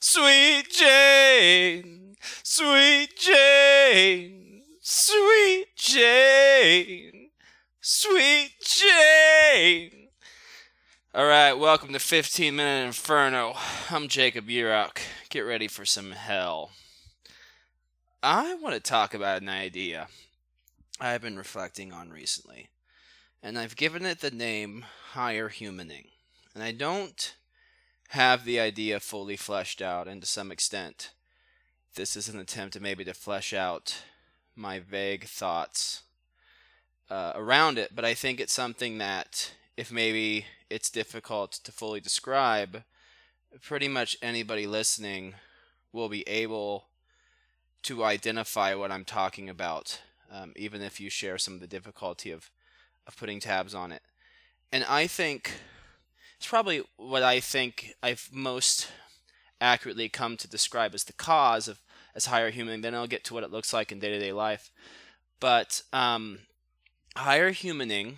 Sweet Jane, Sweet Jane, Sweet Jane, Sweet Jane. All right, welcome to 15 Minute Inferno. I'm Jacob Jirak. Get ready for some hell. I want to talk about an idea I've been reflecting on recently, and I've given it the name higher humaning. And I don't have the idea fully fleshed out, and to some extent, this is an attempt to maybe to flesh out my vague thoughts uh, around it. But I think it's something that, if maybe it's difficult to fully describe, pretty much anybody listening will be able to identify what I'm talking about, um, even if you share some of the difficulty of, of putting tabs on it. And I think it's probably what I think I've most accurately come to describe as the cause of as higher humaning. Then I'll get to what it looks like in day to day life. But um, higher humaning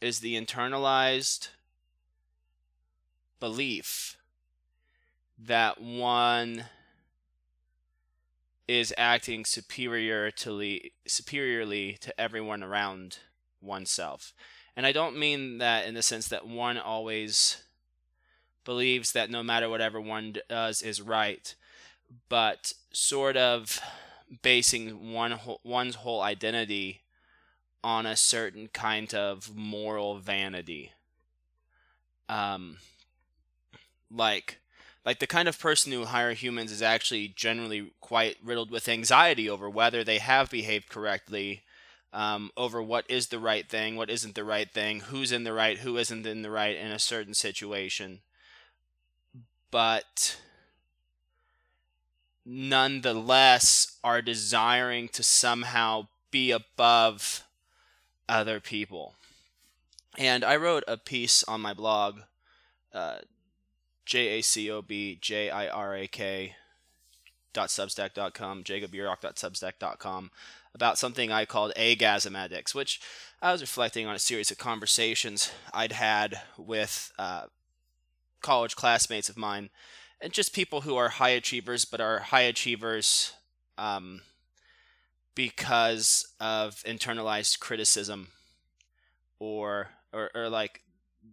is the internalized belief that one is acting superior to superiorly to everyone around oneself. And I don't mean that in the sense that one always believes that no matter whatever one does is right, but sort of basing one one's whole identity on a certain kind of moral vanity. Um, like like the kind of person who higher humans is actually generally quite riddled with anxiety over whether they have behaved correctly um, over what is the right thing, what isn't the right thing, who's in the right, who isn't in the right in a certain situation. But nonetheless are desiring to somehow be above other people. And I wrote a piece on my blog, uh, J A C O B J I R A K dot substack.com, jacobjirak.substack.com, about something I called agasm addicts, which I was reflecting on a series of conversations I'd had with uh, college classmates of mine, and just people who are high achievers, but are high achievers um, because of internalized criticism, or, or or like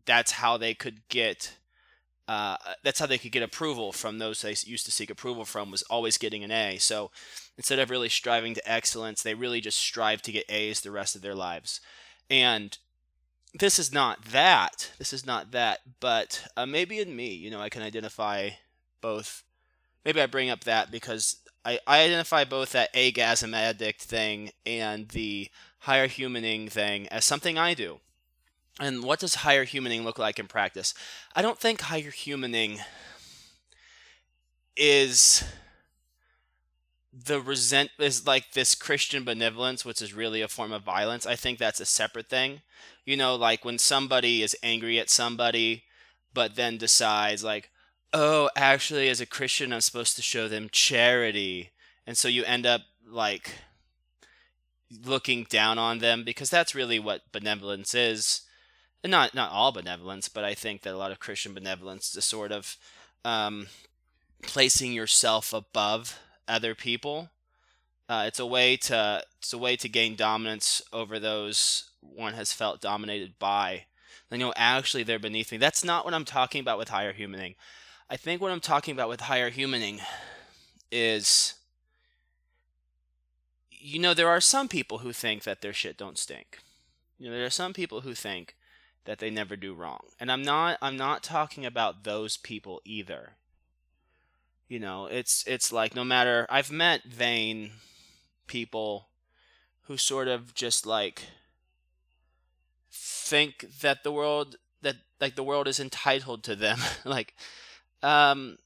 that's how they could get uh, that's how they could get approval from those they used to seek approval from was always getting an A. So instead of really striving to excellence, they really just strive to get A's the rest of their lives. And this is not that. This is not that. But uh, maybe in me, you know, I can identify both. Maybe I bring up that because I, I identify both that agasm addict thing and the higher humaning thing as something I do. And what does higher humaning look like in practice? I don't think higher humaning is the resent is like this Christian benevolence, which is really a form of violence. I think that's a separate thing. You know, like when somebody is angry at somebody, but then decides like, oh, actually, as a Christian, I'm supposed to show them charity, and so you end up like looking down on them because that's really what benevolence is not not all benevolence, but I think that a lot of Christian benevolence is sort of um, placing yourself above other people. Uh, it's a way to it's a way to gain dominance over those one has felt dominated by. Then You know, actually they're beneath me. That's not what I'm talking about with higher humaning. I think what I'm talking about with higher humaning is you know there are some people who think that their shit don't stink. You know, there are some people who think that they never do wrong. And I'm not I'm not talking about those people either. You know, it's it's like no matter I've met vain people who sort of just like think that the world that like the world is entitled to them. Like um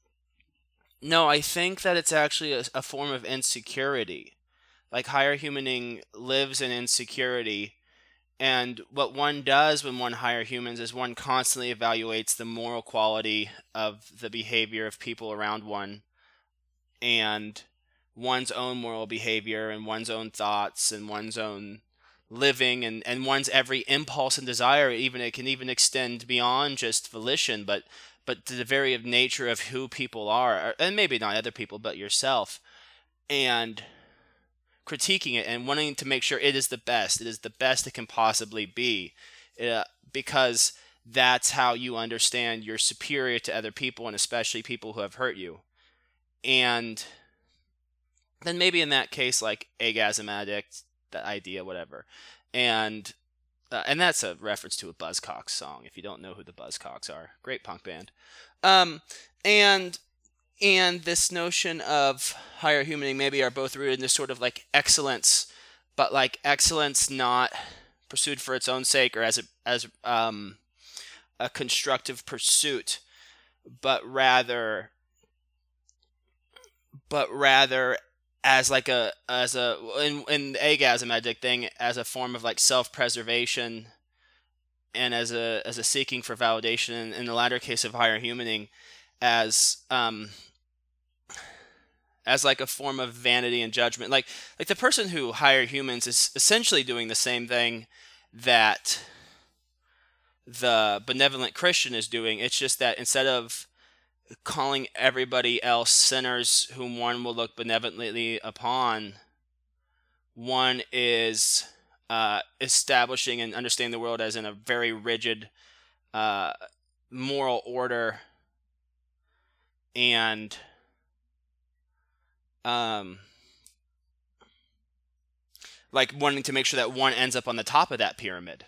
no i think that it's actually a, a form of insecurity. Like higher humaning lives in insecurity and what one does when one higher humans is one constantly evaluates the moral quality of the behavior of people around one and one's own moral behavior and one's own thoughts and one's own living and, and one's every impulse and desire. Even it can even extend beyond just volition but but to the very nature of who people are, and maybe not other people, but yourself, and critiquing it and wanting to make sure it is the best, it is the best it can possibly be, uh, because that's how you understand you're superior to other people and especially people who have hurt you. And then maybe in that case, like agasm addict, the idea, whatever. And uh, and that's a reference to a Buzzcocks song. If you don't know who the Buzzcocks are, great punk band. Um, and and this notion of higher humaning maybe are both rooted in this sort of like excellence, but like excellence not pursued for its own sake or as a as um a constructive pursuit, but rather but rather as like a as a in, in the agasm addict thing as a form of like self-preservation and as a as a seeking for validation in the latter case of higher humaning as um as like a form of vanity and judgment like like the person who higher humans is essentially doing the same thing that the benevolent Christian is doing. It's just that instead of calling everybody else sinners whom one will look benevolently upon, one is uh, establishing and understanding the world as in a very rigid uh, moral order and um, like wanting to make sure that one ends up on the top of that pyramid.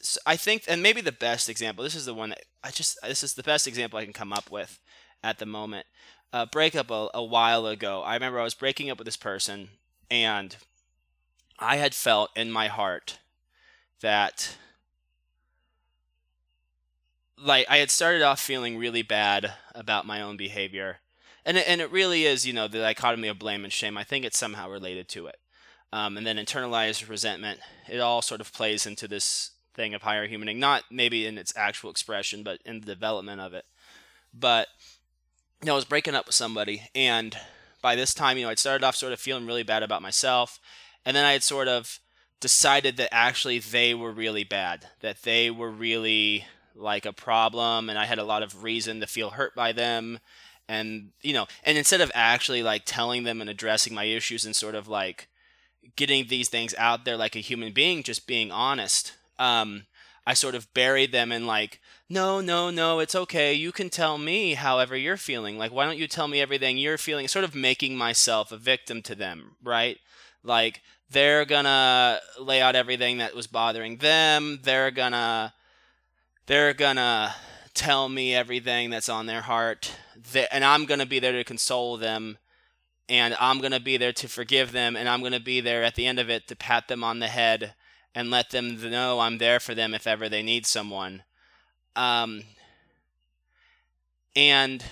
So I think, and maybe the best example. This is the one that I just. This is the best example I can come up with at the moment. Uh, breakup a, a while ago. I remember I was breaking up with this person, and I had felt in my heart that like I had started off feeling really bad about my own behavior. And it, and it really is, you know, the dichotomy of blame and shame. I think it's somehow related to it. Um, and then internalized resentment. It all sort of plays into this thing of higher humaning, not maybe in its actual expression, but in the development of it. But you know, I was breaking up with somebody, and by this time, you know, I'd started off sort of feeling really bad about myself, and then I had sort of decided that actually they were really bad, that they were really like a problem, and I had a lot of reason to feel hurt by them, and you know, and instead of actually like telling them and addressing my issues and sort of like getting these things out there like a human being, just being honest um, I sort of buried them in like, no, no, no, it's okay. You can tell me however you're feeling. Like, why don't you tell me everything you're feeling? Sort of making myself a victim to them, right? Like, they're gonna lay out everything that was bothering them. They're gonna, they're gonna tell me everything that's on their heart. and I'm gonna be there to console them. And I'm gonna be there to forgive them. And I'm gonna be there at the end of it to pat them on the head and let them know I'm there for them if ever they need someone. Um, and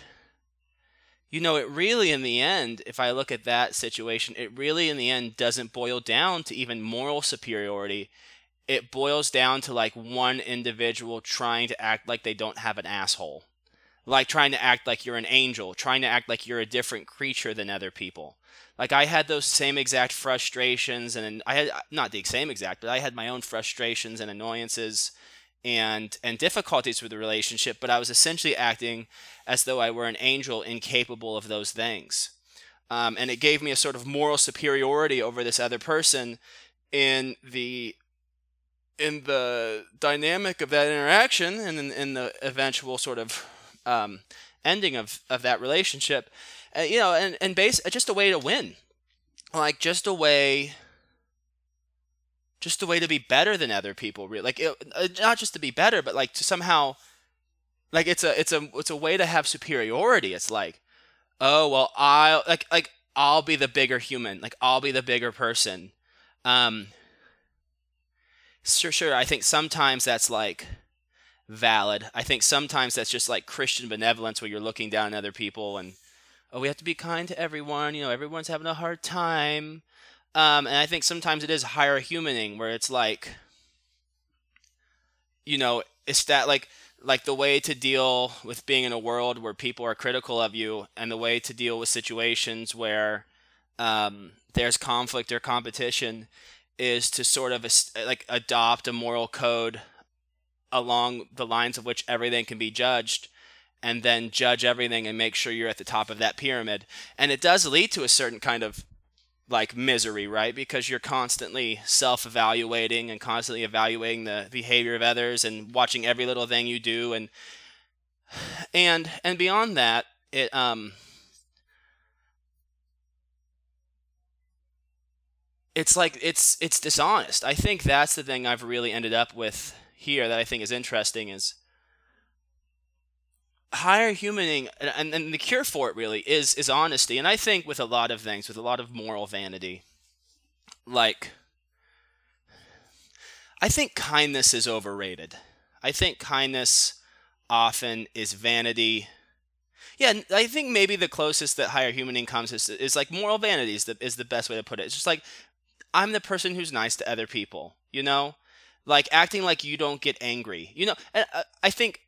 you know, it really, in the end, if I look at that situation, it really, in the end, doesn't boil down to even moral superiority. It boils down to like one individual trying to act like they don't have an asshole. Like trying to act like you're an angel, trying to act like you're a different creature than other people like I had those same exact frustrations, and I had not the same exact, but I had my own frustrations and annoyances and and difficulties with the relationship. But I was essentially acting as though I were an angel, incapable of those things, um, and it gave me a sort of moral superiority over this other person in the in the dynamic of that interaction and in, in the eventual sort of um, ending of, of that relationship uh, you know, and and base uh, just a way to win, like just a way, just a way to be better than other people. Like it, uh, not just to be better, but like to somehow, like it's a it's a it's a way to have superiority. It's like, oh well, I like like I'll be the bigger human, like I'll be the bigger person. Um, sure, sure. I think sometimes that's like valid. I think sometimes that's just like Christian benevolence where you're looking down at other people and oh, we have to be kind to everyone. You know, everyone's having a hard time. Um, and I think sometimes it is higher humaning where it's like, you know, it's that like like the way to deal with being in a world where people are critical of you, and the way to deal with situations where um, there's conflict or competition is to sort of like adopt a moral code along the lines of which everything can be judged and then judge everything and make sure you're at the top of that pyramid. And it does lead to a certain kind of like misery, right? Because you're constantly self evaluating and constantly evaluating the behavior of others and watching every little thing you do and and and beyond that, it um it's like it's it's dishonest. I think that's the thing I've really ended up with here that I think is interesting is higher humaning and, and the cure for it really is is honesty. And i think with a lot of things with a lot of moral vanity like i think kindness is overrated. I think kindness often is vanity. Yeah i think maybe the closest that higher humaning comes is, is like moral vanity is the, is the best way to put it. It's just like i'm the person who's nice to other people you know like acting like you don't get angry you know uh, i think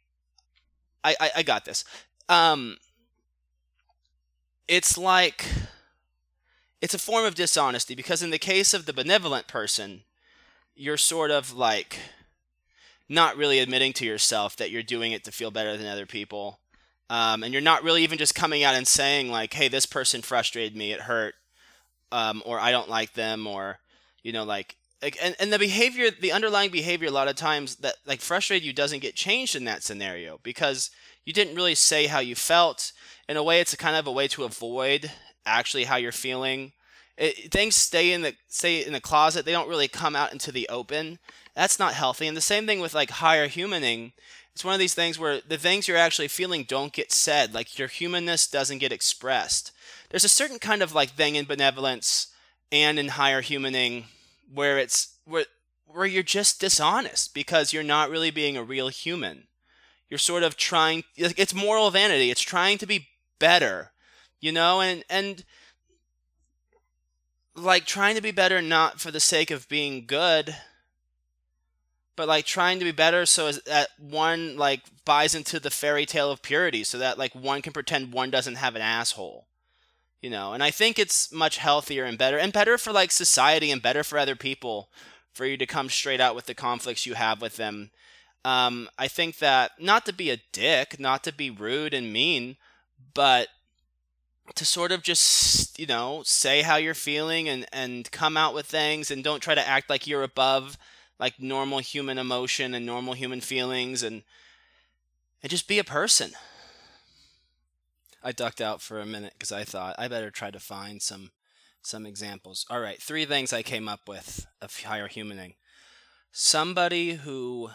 I, I, I got this. Um, it's like it's a form of dishonesty because in the case of the benevolent person, you're sort of like not really admitting to yourself that you're doing it to feel better than other people. Um, and you're not really even just coming out and saying like, "Hey, this person frustrated me. It hurt," um, or "I don't like them," or you know, like like and, and the behavior the underlying behavior a lot of times that like frustrated you doesn't get changed in that scenario because you didn't really say how you felt. In a way it's a kind of a way to avoid actually how you're feeling. It, things stay in the stay in the closet. They don't really come out into the open. That's not healthy. And the same thing with like higher humaning. It's one of these things where the things you're actually feeling don't get said. Like your humanness doesn't get expressed there's a certain kind of like thing in benevolence and in higher humaning where it's where where you're just dishonest because you're not really being a real human. You're sort of trying it's moral vanity. It's trying to be better, you know, and and like trying to be better not for the sake of being good, but like trying to be better so that one like buys into the fairy tale of purity so that like one can pretend one doesn't have an asshole you know and i think it's much healthier and better and better for like society and better for other people for you to come straight out with the conflicts you have with them. Um, i think that not to be a dick not to be rude and mean but to sort of just you know say how you're feeling and and come out with things and don't try to act like you're above like normal human emotion and normal human feelings and and just be a person I ducked out for a minute because I thought I better try to find some some examples. All right, three things I came up with of higher humaning. Somebody who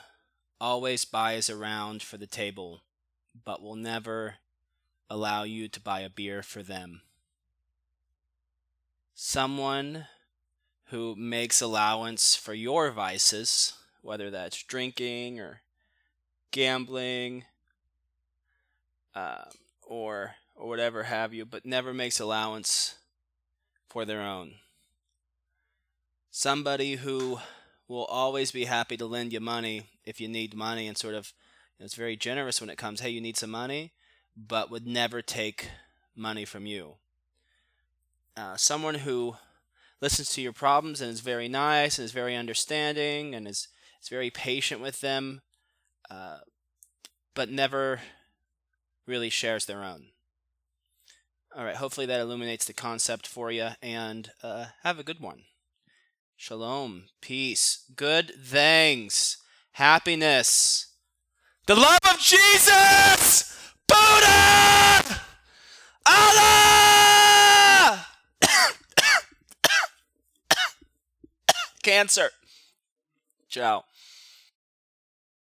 always buys around for the table, but will never allow you to buy a beer for them. Someone who makes allowance for your vices, whether that's drinking or gambling, um, or or whatever have you, but never makes allowance for their own. Somebody who will always be happy to lend you money if you need money and sort of you know, it's very generous when it comes, hey, you need some money, but would never take money from you. Uh, someone who listens to your problems and is very nice and is very understanding and is, is very patient with them, uh, but never really shares their own. All right, hopefully that illuminates the concept for you, and uh, have a good one. Shalom, peace, good things, happiness, the love of Jesus, Buddha, Allah, cancer. Ciao.